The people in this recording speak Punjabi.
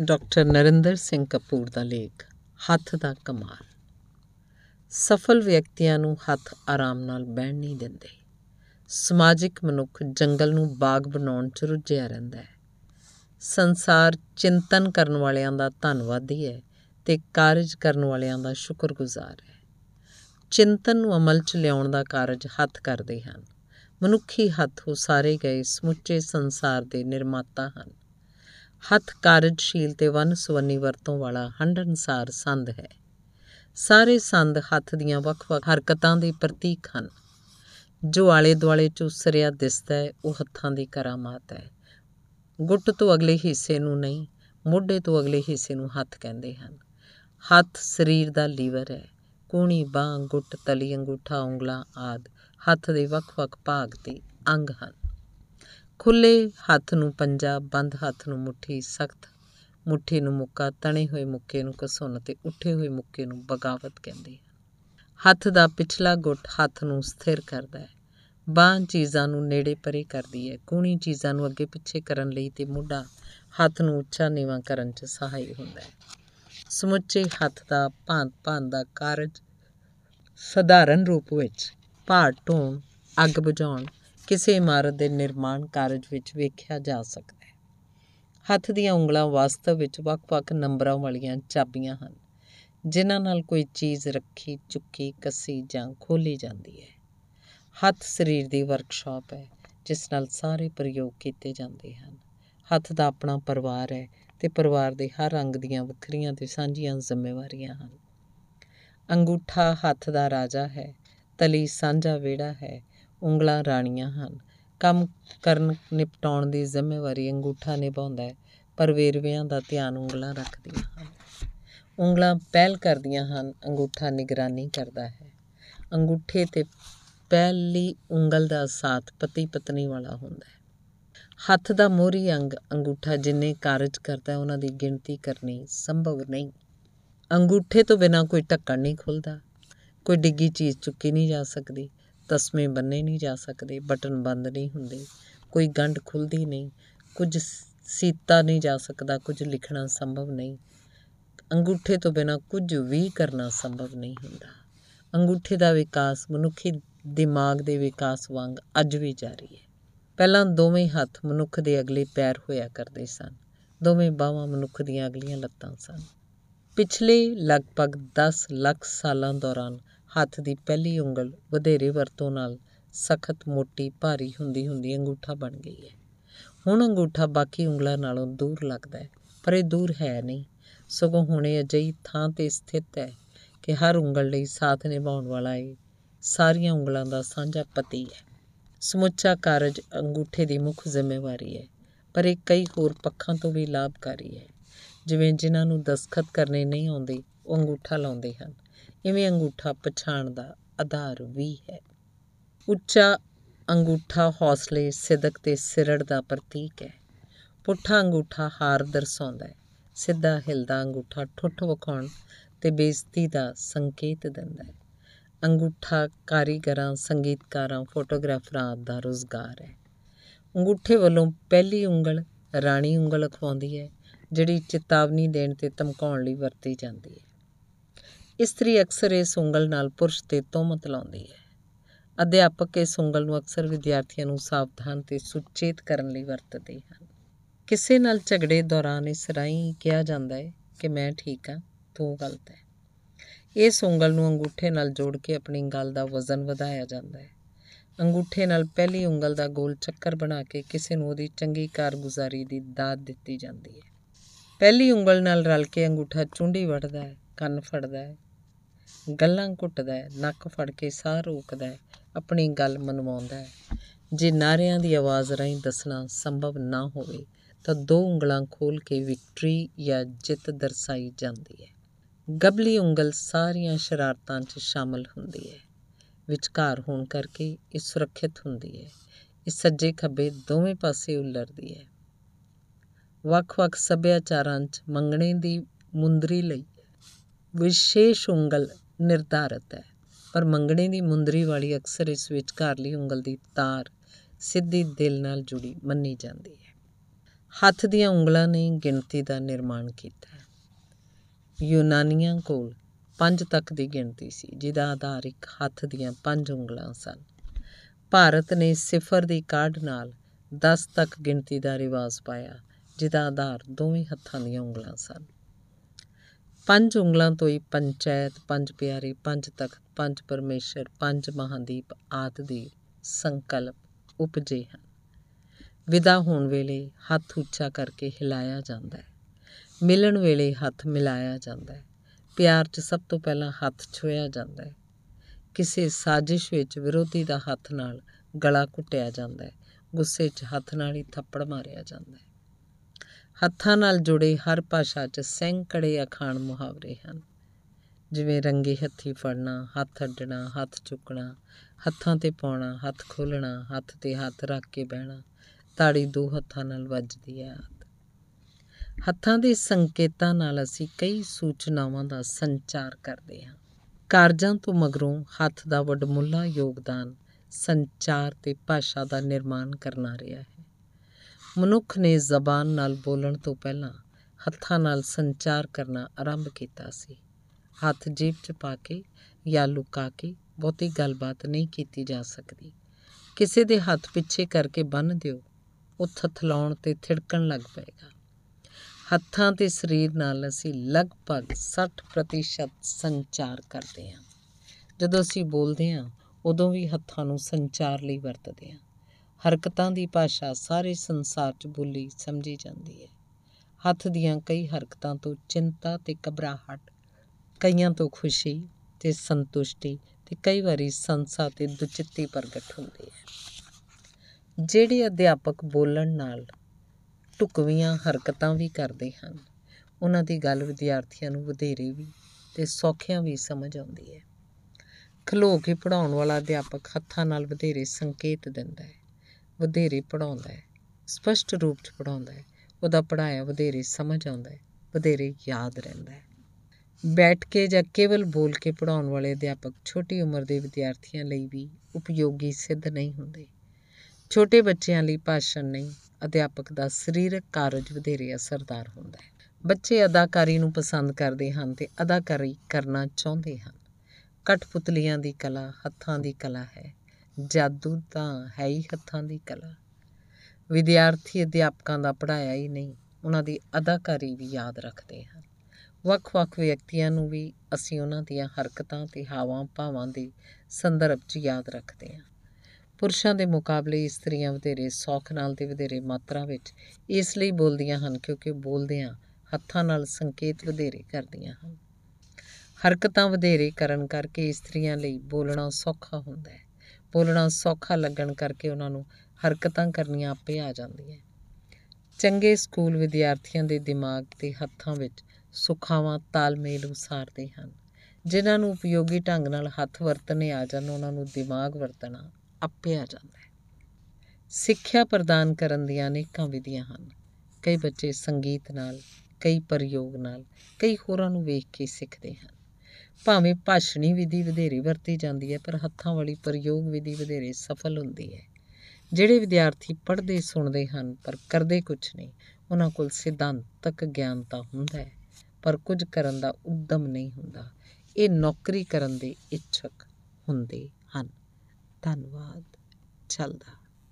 ਡਾਕਟਰ ਨਰਿੰਦਰ ਸਿੰਘ ਕਪੂਰ ਦਾ ਲੇਖ, ਹੱਥ ਦਾ ਕਮਾਲ। ਸਫਲ ਵਿਅਕਤੀਆਂ ਨੂੰ ਹੱਥ ਆਰਾਮ ਨਾਲ ਬਹਿਣ ਨਹੀਂ ਦਿੰਦੇ। ਸਮਾਜਿਕ ਮਨੁੱਖ ਜੰਗਲ ਨੂੰ ਬਾਗ ਬਣਾਉਣ 'ਚ ਰੁੱਝਿਆ ਰਹਿੰਦਾ ਹੈ। ਸੰਸਾਰ ਚਿੰਤਨ ਕਰਨ ਵਾਲਿਆਂ ਦਾ ਧੰਨਵਾਦੀ ਹੈ ਤੇ ਕਾਰਜ ਕਰਨ ਵਾਲਿਆਂ ਦਾ ਸ਼ੁਕਰਗੁਜ਼ਾਰ ਹੈ। ਚਿੰਤਨ ਨੂੰ ਅਮਲ 'ਚ ਲਿਆਉਣ ਦਾ ਕਾਰਜ ਹੱਥ ਕਰਦੇ ਹਨ। ਮਨੁੱਖੀ ਹੱਥ ਉਸਾਰੇ ਗਏ ਸਮੁੱਚੇ ਸੰਸਾਰ ਦੇ ਨਿਰਮਾਤਾ ਹਨ। ਹੱਥ ਕਾਰਜਸ਼ੀਲ ਤੇ ਵਨ ਸਵੰਨੀ ਵਰਤੋਂ ਵਾਲਾ ਹੰਢਣਸਾਰ ਸੰਦ ਹੈ। ਸਾਰੇ ਸੰਦ ਹੱਥ ਦੀਆਂ ਵੱਖ-ਵੱਖ ਹਰਕਤਾਂ ਦੇ ਪ੍ਰਤੀਕ ਹਨ। ਜੋ ਆਲੇ ਦੁਆਲੇ ਚੁਸਰਿਆ ਦਿਸਦਾ ਹੈ, ਉਹ ਹੱਥਾਂ ਦੀ ਕਰਾਮਾਤ ਹੈ। ਗੁੱਟ ਤੋਂ ਅਗਲੇ ਹਿੱਸੇ ਨੂੰ ਨਹੀਂ, ਮੋਢੇ ਤੋਂ ਅਗਲੇ ਹਿੱਸੇ ਨੂੰ ਹੱਥ ਕਹਿੰਦੇ ਹਨ। ਹੱਥ ਸਰੀਰ ਦਾ ਲੀਵਰ ਹੈ। ਕੂਣੀ, ਬਾਹ, ਗੁੱਟ, ਤਲੀ, ਅੰਗੂਠਾ, ਉਂਗਲਾਂ ਆਦ ਹੱਥ ਦੇ ਵੱਖ-ਵੱਖ ਭਾਗ ਤੇ ਅੰਗ ਹਨ। ਖੁੱਲੇ ਹੱਥ ਨੂੰ ਪੰਜਾ, ਬੰਦ ਹੱਥ ਨੂੰ ਮੁੱਠੀ, ਸਖਤ ਮੁੱਠੀ ਨੂੰ ਮੁੱਕਾ, ਤਣੇ ਹੋਏ ਮੁੱਕੇ ਨੂੰ ਕਸੁੰਨ ਤੇ ਉੱਠੇ ਹੋਏ ਮੁੱਕੇ ਨੂੰ ਬਗਾਵਤ ਕਹਿੰਦੇ ਹਨ। ਹੱਥ ਦਾ ਪਿਛਲਾ ਗੁੱਟ ਹੱਥ ਨੂੰ ਸਥਿਰ ਕਰਦਾ ਹੈ। ਬਾਹ ਚੀਜ਼ਾਂ ਨੂੰ ਨੇੜੇ ਪਰੇ ਕਰਦੀ ਹੈ। ਕੂਣੀ ਚੀਜ਼ਾਂ ਨੂੰ ਅੱਗੇ ਪਿੱਛੇ ਕਰਨ ਲਈ ਤੇ ਮੁੱਢਾ ਹੱਥ ਨੂੰ ਉੱਚਾ ਨੀਵਾਂ ਕਰਨ 'ਚ ਸਹਾਈ ਹੁੰਦਾ ਹੈ। ਸਮੁੱਚੇ ਹੱਥ ਦਾ ਭਾਂਤ ਭਾਂਤ ਦਾ ਕਾਰਜ ਸਧਾਰਨ ਰੂਪ ਵਿੱਚ ਭਾਰ ਢੋਣ, ਅੱਗ ਬੁਝਾਉਣ ਕਿਸੇ ਇਮਾਰਤ ਦੇ ਨਿਰਮਾਣ ਕਾਰਜ ਵਿੱਚ ਵੇਖਿਆ ਜਾ ਸਕਦਾ ਹੈ। ਹੱਥ ਦੀਆਂ ਉਂਗਲਾਂ ਵਾਸਤਵ ਵਿੱਚ ਵੱਖ-ਵੱਖ ਨੰਬਰਾਂ ਵਾਲੀਆਂ ਚਾਬੀਆਂ ਹਨ, ਜਿਨ੍ਹਾਂ ਨਾਲ ਕੋਈ ਚੀਜ਼ ਰੱਖੀ, ਚੁੱਕੀ, ਕੱਸੀ ਜਾਂ ਖੋਲੀ ਜਾਂਦੀ ਹੈ। ਹੱਥ ਸਰੀਰ ਦੀ ਵਰਕਸ਼ਾਪ ਹੈ, ਜਿਸ ਨਾਲ ਸਾਰੇ ਪ੍ਰਯੋਗ ਕੀਤੇ ਜਾਂਦੇ ਹਨ। ਹੱਥ ਦਾ ਆਪਣਾ ਪਰਿਵਾਰ ਹੈ ਤੇ ਪਰਿਵਾਰ ਦੇ ਹਰ ਅੰਗ ਦੀਆਂ ਵੱਖਰੀਆਂ ਤੇ ਸਾਂਝੀਆਂ ਜ਼ਿੰਮੇਵਾਰੀਆਂ ਹਨ। ਅੰਗੂਠਾ ਹੱਥ ਦਾ ਰਾਜਾ ਹੈ, ਤਲੀ ਸਾਂਝਾ ਵਿਹੜਾ ਹੈ ਉਂਗਲਾਂ ਰਾਣੀਆਂ ਹਨ। ਕੰਮ ਕਰਨ ਨਿਪਟਾਉਣ ਦੀ ਜ਼ਿੰਮੇਵਾਰੀ ਅੰਗੂਠਾ ਨਿਭਾਉਂਦਾ ਹੈ, ਪਰ ਵੇਰਵਿਆਂ ਦਾ ਧਿਆਨ ਉਂਗਲਾਂ ਰੱਖਦੀਆਂ ਹਨ। ਉਂਗਲਾਂ ਪਹਿਲ ਕਰਦੀਆਂ ਹਨ, ਅੰਗੂਠਾ ਨਿਗਰਾਨੀ ਕਰਦਾ ਹੈ। ਅੰਗੂਠੇ ਤੇ ਪਹਿਲੀ ਉਂਗਲ ਦਾ ਸਾਥ ਪਤੀ ਪਤਨੀ ਵਾਲਾ ਹੁੰਦਾ ਹੈ। ਹੱਥ ਦਾ ਮੋਹਰੀ ਅੰਗ, ਅੰਗੂਠਾ ਜਿੰਨੇ ਕਾਰਜ ਕਰਦਾ ਹੈ, ਉਹਨਾਂ ਦੀ ਗਿਣਤੀ ਕਰਨੀ ਸੰਭਵ ਨਹੀਂ। ਅੰਗੂਠੇ ਤੋਂ ਬਿਨਾ ਕੋਈ ਢੱਕਣ ਨਹੀਂ ਖੁੱਲਦਾ। ਕੋਈ ਡਿੱਗੀ ਚੀਜ਼ ਚੁੱਕੀ ਨਹੀਂ ਜਾ ਸਕਦੀ। ਤਸਮੇ ਬੰਨੇ ਨਹੀਂ ਜਾ ਸਕਦੇ, ਬਟਨ ਬੰਦ ਨਹੀਂ ਹੁੰਦੇ, ਕੋਈ ਗੰਢ ਖੁੱਲਦੀ ਨਹੀਂ, ਕੁਝ ਸੀਤਾ ਨਹੀਂ ਜਾ ਸਕਦਾ, ਕੁਝ ਲਿਖਣਾ ਸੰਭਵ ਨਹੀਂ। ਅੰਗੂਠੇ ਤੋਂ ਬਿਨਾ ਕੁਝ ਵੀ ਕਰਨਾ ਸੰਭਵ ਨਹੀਂ ਹੁੰਦਾ। ਅੰਗੂਠੇ ਦਾ ਵਿਕਾਸ ਮਨੁੱਖੀ ਦਿਮਾਗ ਦੇ ਵਿਕਾਸ ਵਾਂਗ ਅੱਜ ਵੀ ਜਾਰੀ ਹੈ। ਪਹਿਲਾਂ ਦੋਵੇਂ ਹੱਥ ਮਨੁੱਖ ਦੇ ਅਗਲੇ ਪੈਰ ਹੋਇਆ ਕਰਦੇ ਸਨ। ਦੋਵੇਂ ਬਾਹਾਂ ਮਨੁੱਖ ਦੀਆਂ ਅਗਲੀਆਂ ਲੱਤਾਂ ਸਨ। ਪਿਛਲੇ ਲਗਭਗ 10 ਲੱਖ ਸਾਲਾਂ ਦੌਰਾਨ ਹੱਥ ਦੀ ਪਹਿਲੀ ਉਂਗਲ ਵਧੇਰੇ ਵਰਤੋਂ ਨਾਲ ਸਖਤ ਮੋਟੀ ਭਾਰੀ ਹੁੰਦੀ ਹੁੰਦੀ ਅੰਗੂਠਾ ਬਣ ਗਈ ਹੈ। ਹੁਣ ਅੰਗੂਠਾ ਬਾਕੀ ਉਂਗਲਾਂ ਨਾਲੋਂ ਦੂਰ ਲੱਗਦਾ ਹੈ, ਪਰ ਇਹ ਦੂਰ ਹੈ ਨਹੀਂ। ਸਗੋਂ ਹੁਣੇ ਅਜਿਹੀ ਥਾਂ ਤੇ ਸਥਿਤ ਹੈ ਕਿ ਹਰ ਉਂਗਲ ਲਈ ਸਾਥ ਨਿਭਾਉਣ ਵਾਲਾ ਇਹ ਸਾਰੀਆਂ ਉਂਗਲਾਂ ਦਾ ਸਾਂਝਾ ਪਤੀ ਹੈ। ਸਮੁੱਚਾ ਕਾਰਜ ਅੰਗੂਠੇ ਦੀ ਮੁੱਖ ਜ਼ਿੰਮੇਵਾਰੀ ਹੈ, ਪਰ ਇਹ ਕਈ ਹੋਰ ਪੱਖਾਂ ਤੋਂ ਵੀ ਲਾਭਕਾਰੀ ਹੈ। ਜਿਵੇਂ ਜਿਨ੍ਹਾਂ ਨੂੰ ਦਸਖਤ ਕਰਨੇ ਨਹੀਂ ਆਉਂਦੇ, ਉਹ ਅੰਗੂਠਾ ਲਾਉਂਦੇ ਹਨ। ਇਵੇਂ ਅੰਗੂਠਾ ਪਛਾਣ ਦਾ ਆਧਾਰ ਵੀ ਹੈ। ਉੱਚਾ ਅੰਗੂਠਾ ਹੌਸਲੇ, ਸਿਦਕ ਤੇ ਸਿਰੜ ਦਾ ਪ੍ਰਤੀਕ ਹੈ। ਪੁੱਠਾ ਅੰਗੂਠਾ ਹਾਰ ਦਰਸਾਉਂਦਾ ਹੈ। ਸਿੱਧਾ ਹਿਲਦਾ ਅੰਗੂਠਾ ਠੁੱਠ ਵਿਖਾਉਣ ਤੇ ਬੇਇੱਜ਼ਤੀ ਦਾ ਸੰਕੇਤ ਦਿੰਦਾ ਹੈ। ਅੰਗੂਠਾ ਕਾਰੀਗਰਾਂ, ਸੰਗੀਤਕਾਰਾਂ, ਫੋਟੋਗ੍ਰਾਫਰਾਂ ਦਾ ਰੋਜ਼ਗਾਰ ਹੈ। ਅੰਗੂਠੇ ਵੱਲੋਂ ਪਹਿਲੀ ਉਂਗਲ ਰਾਣੀ ਉਂਗਲ ਅਖਵਾਉਂਦੀ ਹੈ, ਜਿਹੜੀ ਚੇਤਾਵਨੀ ਦੇਣ ਤੇ ਧਮਕਾਉਣ ਲਈ ਵਰਤੀ ਜਾਂਦੀ ਹੈ। ਇਸਤਰੀ ਅਕਸਰ ਇਸ ਉਂਗਲ ਨਾਲ ਪੁਰਸ਼ ਤੇ ਤੋਮਤ ਲਾਉਂਦੀ ਹੈ। ਅਧਿਆਪਕ ਇਸ ਉਂਗਲ ਨੂੰ ਅਕਸਰ ਵਿਦਿਆਰਥੀਆਂ ਨੂੰ ਸਾਵਧਾਨ ਤੇ ਸੁਚੇਤ ਕਰਨ ਲਈ ਵਰਤਦੇ ਹਨ। ਕਿਸੇ ਨਾਲ ਝਗੜੇ ਦੌਰਾਨ ਇਸ ਰਾਹੀਂ ਕਿਹਾ ਜਾਂਦਾ ਹੈ ਕਿ ਮੈਂ ਠੀਕ ਹਾਂ, ਤੂੰ ਗਲਤ ਹੈ। ਇਸ ਉਂਗਲ ਨੂੰ ਅੰਗੂਠੇ ਨਾਲ ਜੋੜ ਕੇ ਆਪਣੀ ਗੱਲ ਦਾ ਵਜ਼ਨ ਵਧਾਇਆ ਜਾਂਦਾ ਹੈ। ਅੰਗੂਠੇ ਨਾਲ ਪਹਿਲੀ ਉਂਗਲ ਦਾ ਗੋਲ ਚੱਕਰ ਬਣਾ ਕੇ ਕਿਸੇ ਨੂੰ ਉਹਦੀ ਚੰਗੀ ਕਾਰਗੁਜ਼ਾਰੀ ਦੀ ਦਾਤ ਦਿੱਤੀ ਜਾਂਦੀ ਹੈ। ਪਹਿਲੀ ਉਂਗਲ ਨਾਲ ਰਲ ਕੇ ਅੰਗੂਠਾ ਚੁੰਡੀ ਵੜਦਾ ਹੈ, ਕੰਨ ਫੜਦਾ ਹੈ ਗੱਲਾਂ ਘੁੱਟਦਾ ਹੈ, ਨੱਕ ਫੜ ਕੇ ਸਾਹ ਰੋਕਦਾ ਹੈ, ਆਪਣੀ ਗੱਲ ਮਨਵਾਉਂਦਾ ਹੈ। ਜੇ ਨਾਰਿਆਂ ਦੀ ਆਵਾਜ਼ ਰਾਹੀਂ ਦੱਸਣਾ ਸੰਭਵ ਨਾ ਹੋਵੇ, ਤਾਂ ਦੋ ਉਂਗਲਾਂ ਖੋਲ ਕੇ ਵਿਕਟਰੀ ਜਾਂ ਜਿੱਤ ਦਰਸਾਈ ਜਾਂਦੀ ਹੈ। ਗਬਲੀ ਉਂਗਲ ਸਾਰੀਆਂ ਸ਼ਰਾਰਤਾਂ 'ਚ ਸ਼ਾਮਲ ਹੁੰਦੀ ਹੈ। ਵਿਚਕਾਰ ਹੋਣ ਕਰਕੇ ਇਹ ਸੁਰੱਖਿਅਤ ਹੁੰਦੀ ਹੈ। ਇਹ ਸੱਜੇ ਖੱਬੇ ਦੋਵੇਂ ਪਾਸੇ ਉਲਰਦੀ ਹੈ। ਵੱਖ-ਵੱਖ ਸੱਭਿਆਚਾਰਾਂ 'ਚ ਮੰਗਣੇ ਦੀ ਮੁੰਦਰੀ ਲਈ ਵਿਸ਼ੇਸ਼ ਉਂਗਲ ਨਿਰਧਾਰਤ ਹੈ, ਪਰ ਮੰਗਣੇ ਦੀ ਮੁੰਦਰੀ ਵਾਲੀ ਅਕਸਰ ਇਸ ਵਿਚਕਾਰਲੀ ਉਂਗਲ ਦੀ ਤਾਰ ਸਿੱਧੀ ਦਿਲ ਨਾਲ ਜੁੜੀ ਮੰਨੀ ਜਾਂਦੀ ਹੈ। ਹੱਥ ਦੀਆਂ ਉਂਗਲਾਂ ਨੇ ਗਿਣਤੀ ਦਾ ਨਿਰਮਾਣ ਕੀਤਾ ਹੈ। ਯੂਨਾਨੀਆਂ ਕੋਲ ਪੰਜ ਤੱਕ ਦੀ ਗਿਣਤੀ ਸੀ, ਜਿਹਦਾ ਆਧਾਰ ਇੱਕ ਹੱਥ ਦੀਆਂ ਪੰਜ ਉਂਗਲਾਂ ਸਨ। ਭਾਰਤ ਨੇ ਸਿਫਰ ਦੀ ਕਾਢ ਨਾਲ 10 ਤੱਕ ਗਿਣਤੀ ਦਾ ਰਿਵਾਜ ਪਾਇਆ, ਜਿਹਦਾ ਆਧਾਰ ਦੋਵੇਂ ਹੱਥਾਂ ਦੀਆਂ ਉਂਗਲਾਂ ਸਨ। ਪੰਜ ਉਂਗਲਾਂ ਤੋਂ ਹੀ ਪੰਚਾਇਤ, ਪੰਜ ਪਿਆਰੇ, ਪੰਜ ਤਖਤ, ਪੰਜ ਪਰਮੇਸ਼ਰ, ਪੰਜ ਮਹਾਦੀਪ ਆਦਿ ਦੇ ਸੰਕਲਪ ਉਪਜੇ ਹਨ। ਵਿਦਾ ਹੋਣ ਵੇਲੇ ਹੱਥ ਉੱਚਾ ਕਰਕੇ ਹਿਲਾਇਆ ਜਾਂਦਾ ਹੈ। ਮਿਲਣ ਵੇਲੇ ਹੱਥ ਮਿਲਾਇਆ ਜਾਂਦਾ ਹੈ। ਪਿਆਰ 'ਚ ਸਭ ਤੋਂ ਪਹਿਲਾਂ ਹੱਥ ਛੁਇਆ ਜਾਂਦਾ ਹੈ। ਕਿਸੇ ਸਾਜ਼ਿਸ਼ ਵਿੱਚ ਵਿਰੋਧੀ ਦਾ ਹੱਥ ਨਾਲ ਗਲਾ ਘੁੱਟਿਆ ਜਾਂਦਾ ਹੈ। ਗੁੱਸੇ 'ਚ ਹੱਥ ਨਾਲ ਹੀ ਥੱਪੜ ਮਾਰਿਆ ਜਾਂਦਾ ਹੈ। ਹੱਥਾਂ ਨਾਲ ਜੁੜੇ ਹਰ ਭਾਸ਼ਾ 'ਚ ਸੈਂਕੜੇ ਅਖਾਣ ਮੁਹਾਵਰੇ ਹਨ। ਜਿਵੇਂ ਰੰਗੇ ਹੱਥੀ ਫੜਨਾ, ਹੱਥ ਅੱਡਣਾ, ਹੱਥ ਚੁੱਕਣਾ, ਹੱਥਾਂ ਤੇ ਪਾਉਣਾ, ਹੱਥ ਖੋਲਣਾ ਹੱਥ ਤੇ ਹੱਥ ਰੱਖ ਕੇ ਬਹਿਣਾ, ਤਾੜੀ ਦੋ ਹੱਥਾਂ ਨਾਲ ਵੱਜਦੀ ਹੈ ਹੱਥਾਂ ਦੇ ਸੰਕੇਤਾਂ ਨਾਲ ਅਸੀਂ ਕਈ ਸੂਚਨਾਵਾਂ ਦਾ ਸੰਚਾਰ ਕਰਦੇ ਹਾਂ। ਕਾਰਜਾਂ ਤੋਂ ਮਗਰੋਂ ਹੱਥ ਦਾ ਵੱਡਮੁੱਲਾ ਯੋਗਦਾਨ ਸੰਚਾਰ ਤੇ ਭਾਸ਼ਾ ਦਾ ਨਿਰਮਾਣ ਕਰਨਾ ਰਿਹਾ ਹੈ। ਮਨੁੱਖ ਨੇ ਜ਼ਬਾਨ ਨਾਲ ਬੋਲਣ ਤੋਂ ਪਹਿਲਾਂ ਹੱਥਾਂ ਨਾਲ ਸੰਚਾਰ ਕਰਨਾ ਆਰੰਭ ਕੀਤਾ ਸੀ। ਹੱਥ ਜੇਬ 'ਚ ਪਾ ਕੇ ਜਾਂ ਲੁਕਾ ਕੇ ਬਹੁਤੀ ਗੱਲਬਾਤ ਨਹੀਂ ਕੀਤੀ ਜਾ ਸਕਦੀ। ਕਿਸੇ ਦੇ ਹੱਥ ਪਿੱਛੇ ਕਰਕੇ ਬੰਨ ਦਿਓ, ਉਹ ਥਥਲਾਉਣ ਤੇ ਥਿੜਕਣ ਲੱਗ ਪਏਗਾ। ਹੱਥਾਂ ਤੇ ਸਰੀਰ ਨਾਲ ਅਸੀਂ ਲਗਭਗ 60% ਸੰਚਾਰ ਕਰਦੇ ਹਾਂ। ਜਦੋਂ ਅਸੀਂ ਬੋਲਦੇ ਹਾਂ, ਉਦੋਂ ਵੀ ਹੱਥਾਂ ਨੂੰ ਸੰਚਾਰ ਲਈ ਵਰਤਦੇ ਹਾਂ। ਹਰਕਤਾਂ ਦੀ ਭਾਸ਼ਾ ਸਾਰੇ ਸੰਸਾਰ 'ਚ ਬੋਲੀ ਸਮਝੀ ਜਾਂਦੀ ਹੈ। ਹੱਥ ਦੀਆਂ ਕਈ ਹਰਕਤਾਂ ਤੋਂ ਚਿੰਤਾ ਤੇ ਘਬਰਾਹਟ, ਕਈਆਂ ਤੋਂ ਖੁਸ਼ੀ ਤੇ ਸੰਤੁਸ਼ਟੀ ਤੇ ਕਈ ਵਾਰੀ ਸੰਸਾ ਤੇ ਦੁਚਿੱਤੀ ਪ੍ਰਗਟ ਹੁੰਦੀ ਹੈ। ਜਿਹੜੇ ਅਧਿਆਪਕ ਬੋਲਣ ਨਾਲ ਟੁਕਵੀਆਂ ਹਰਕਤਾਂ ਵੀ ਕਰਦੇ ਹਨ, ਉਹਨਾਂ ਦੀ ਗੱਲ ਵਿਦਿਆਰਥੀਆਂ ਨੂੰ ਵਧੇਰੇ ਵੀ ਤੇ ਸੌਖਿਆਂ ਵੀ ਸਮਝ ਆਉਂਦੀ ਹੈ। ਖਲੋ ਕੇ ਪੜਾਉਣ ਵਾਲਾ ਅਧਿਆਪਕ ਹੱਥਾਂ ਨਾਲ ਵਧੇਰੇ ਸੰਕੇਤ ਦਿੰਦਾ ਹੈ। ਵਧੇਰੇ ਪੜਾਉਂਦਾ ਹੈ, ਸਪਸ਼ਟ ਰੂਪ 'ਚ ਪੜਾਉਂਦਾ ਹੈ, ਉਹਦਾ ਪੜਾਇਆ ਵਧੇਰੇ ਸਮਝ ਆਉਂਦਾ ਹੈ, ਵਧੇਰੇ ਯਾਦ ਰਹਿੰਦਾ ਹੈ। ਬੈਠ ਕੇ ਜਾਂ ਕੇਵਲ ਬੋਲ ਕੇ ਪੜਾਉਣ ਵਾਲੇ ਅਧਿਆਪਕ ਛੋਟੀ ਉਮਰ ਦੇ ਵਿਦਿਆਰਥੀਆਂ ਲਈ ਵੀ ਉਪਯੋਗੀ ਸਿੱਧ ਨਹੀਂ ਹੁੰਦੇ। ਛੋਟੇ ਬੱਚਿਆਂ ਲਈ ਭਾਸ਼ਣ ਨਹੀਂ, ਅਧਿਆਪਕ ਦਾ ਸਰੀਰਕ ਕਾਰਜ ਵਧੇਰੇ ਅਸਰਦਾਰ ਹੁੰਦਾ ਹੈ। ਬੱਚੇ ਅਦਾਕਾਰੀ ਨੂੰ ਪਸੰਦ ਕਰਦੇ ਹਨ ਤੇ ਅਦਾਕਾਰੀ ਕਰਨਾ ਚਾਹੁੰਦੇ ਹਨ। ਕਠਪੁਤਲੀਆਂ ਦੀ ਕਲਾ, ਹੱਥਾਂ ਦੀ ਕਲਾ ਹੈ। ਜਾਦੂ ਤਾਂ ਹੈ ਹੀ ਹੱਥਾਂ ਦੀ ਕਲਾ। ਵਿਦਿਆਰਥੀ ਅਧਿਆਪਕਾਂ ਦਾ ਪੜਾਇਆ ਹੀ ਨਹੀਂ, ਉਹਨਾਂ ਦੀ ਅਦਾਕਾਰੀ ਵੀ ਯਾਦ ਰੱਖਦੇ ਹਨ। ਵੱਖ-ਵੱਖ ਵਿਅਕਤੀਆਂ ਨੂੰ ਵੀ ਅਸੀਂ ਉਹਨਾਂ ਦੀਆਂ ਹਰਕਤਾਂ ਤੇ ਹਾਵਾਂ ਭਾਵਾਂ ਦੇ ਸੰਦਰਭ 'ਚ ਯਾਦ ਰੱਖਦੇ ਹਾਂ। ਪੁਰਸ਼ਾਂ ਦੇ ਮੁਕਾਬਲੇ ਇਸਤਰੀਆਂ ਵਧੇਰੇ ਸੌਖ ਨਾਲ ਤੇ ਵਧੇਰੇ ਮਾਤਰਾ ਵਿੱਚ ਇਸ ਲਈ ਬੋਲਦੀਆਂ ਹਨ ਕਿਉਂਕਿ ਬੋਲਦਿਆਂ ਹੱਥਾਂ ਨਾਲ ਸੰਕੇਤ ਵਧੇਰੇ ਕਰਦੀਆਂ ਹਨ। ਹਰਕਤਾਂ ਵਧੇਰੇ ਕਰਨ ਕਰਕੇ ਇਸਤਰੀਆਂ ਲਈ ਬੋਲਣਾ ਸੌਖਾ ਹੁੰਦਾ ਹੈ। ਬੋਲਣਾ ਸੌਖਾ ਲੱਗਣ ਕਰਕੇ ਉਹਨਾਂ ਨੂੰ ਹਰਕਤਾਂ ਕਰਨੀਆਂ ਆਪੇ ਆ ਜਾਂਦੀਆਂ ਚੰਗੇ ਸਕੂਲ ਵਿਦਿਆਰਥੀਆਂ ਦੇ ਦਿਮਾਗ ਤੇ ਹੱਥਾਂ ਵਿੱਚ ਸੁਖਾਵਾਂ ਤਾਲਮੇਲ ਉਸਾਰਦੇ ਹਨ। ਜਿਨ੍ਹਾਂ ਨੂੰ ਉਪਯੋਗੀ ਢੰਗ ਨਾਲ ਹੱਥ ਵਰਤਣੇ ਆ ਜਾਣ, ਉਹਨਾਂ ਨੂੰ ਦਿਮਾਗ ਵਰਤਣਾ ਆਪੇ ਆ ਜਾਂਦਾ ਹੈ। ਸਿੱਖਿਆ ਪ੍ਰਦਾਨ ਕਰਨ ਦੀਆਂ ਅਨੇਕਾਂ ਵਿਧੀਆਂ ਹਨ। ਕਈ ਬੱਚੇ ਸੰਗੀਤ ਨਾਲ, ਕਈ ਪ੍ਰਯੋਗ ਨਾਲ, ਕਈ ਹੋਰਾਂ ਨੂੰ ਵੇਖ ਕੇ ਸਿੱਖਦੇ ਹਨ। ਭਾਵੇਂ ਭਾਸ਼ਣੀ ਵਿਧੀ ਵਧੇਰੇ ਵਰਤੀ ਜਾਂਦੀ ਹੈ, ਪਰ ਹੱਥਾਂ ਵਾਲੀ ਪ੍ਰਯੋਗ ਵਿਧੀ ਵਧੇਰੇ ਸਫਲ ਹੁੰਦੀ ਹੈ। ਜਿਹੜੇ ਵਿਦਿਆਰਥੀ ਪੜ੍ਹਦੇ, ਸੁਣਦੇ ਹਨ, ਪਰ ਕਰਦੇ ਕੁਝ ਨਹੀਂ, ਉਹਨਾਂ ਕੋਲ ਸਿਧਾਂਤਕ ਗਿਆਨ ਤਾਂ ਹੁੰਦਾ ਹੈ, ਪਰ ਕੁਝ ਕਰਨ ਦਾ ਉਦਮ ਨਹੀਂ ਹੁੰਦਾ। ਇਹ ਨੌਕਰੀ ਕਰਨ ਦੇ ਇੱਛਕ ਹੁੰਦੇ ਹਨ। ਧੰਨਵਾਦ। ਚੱਲਦਾ।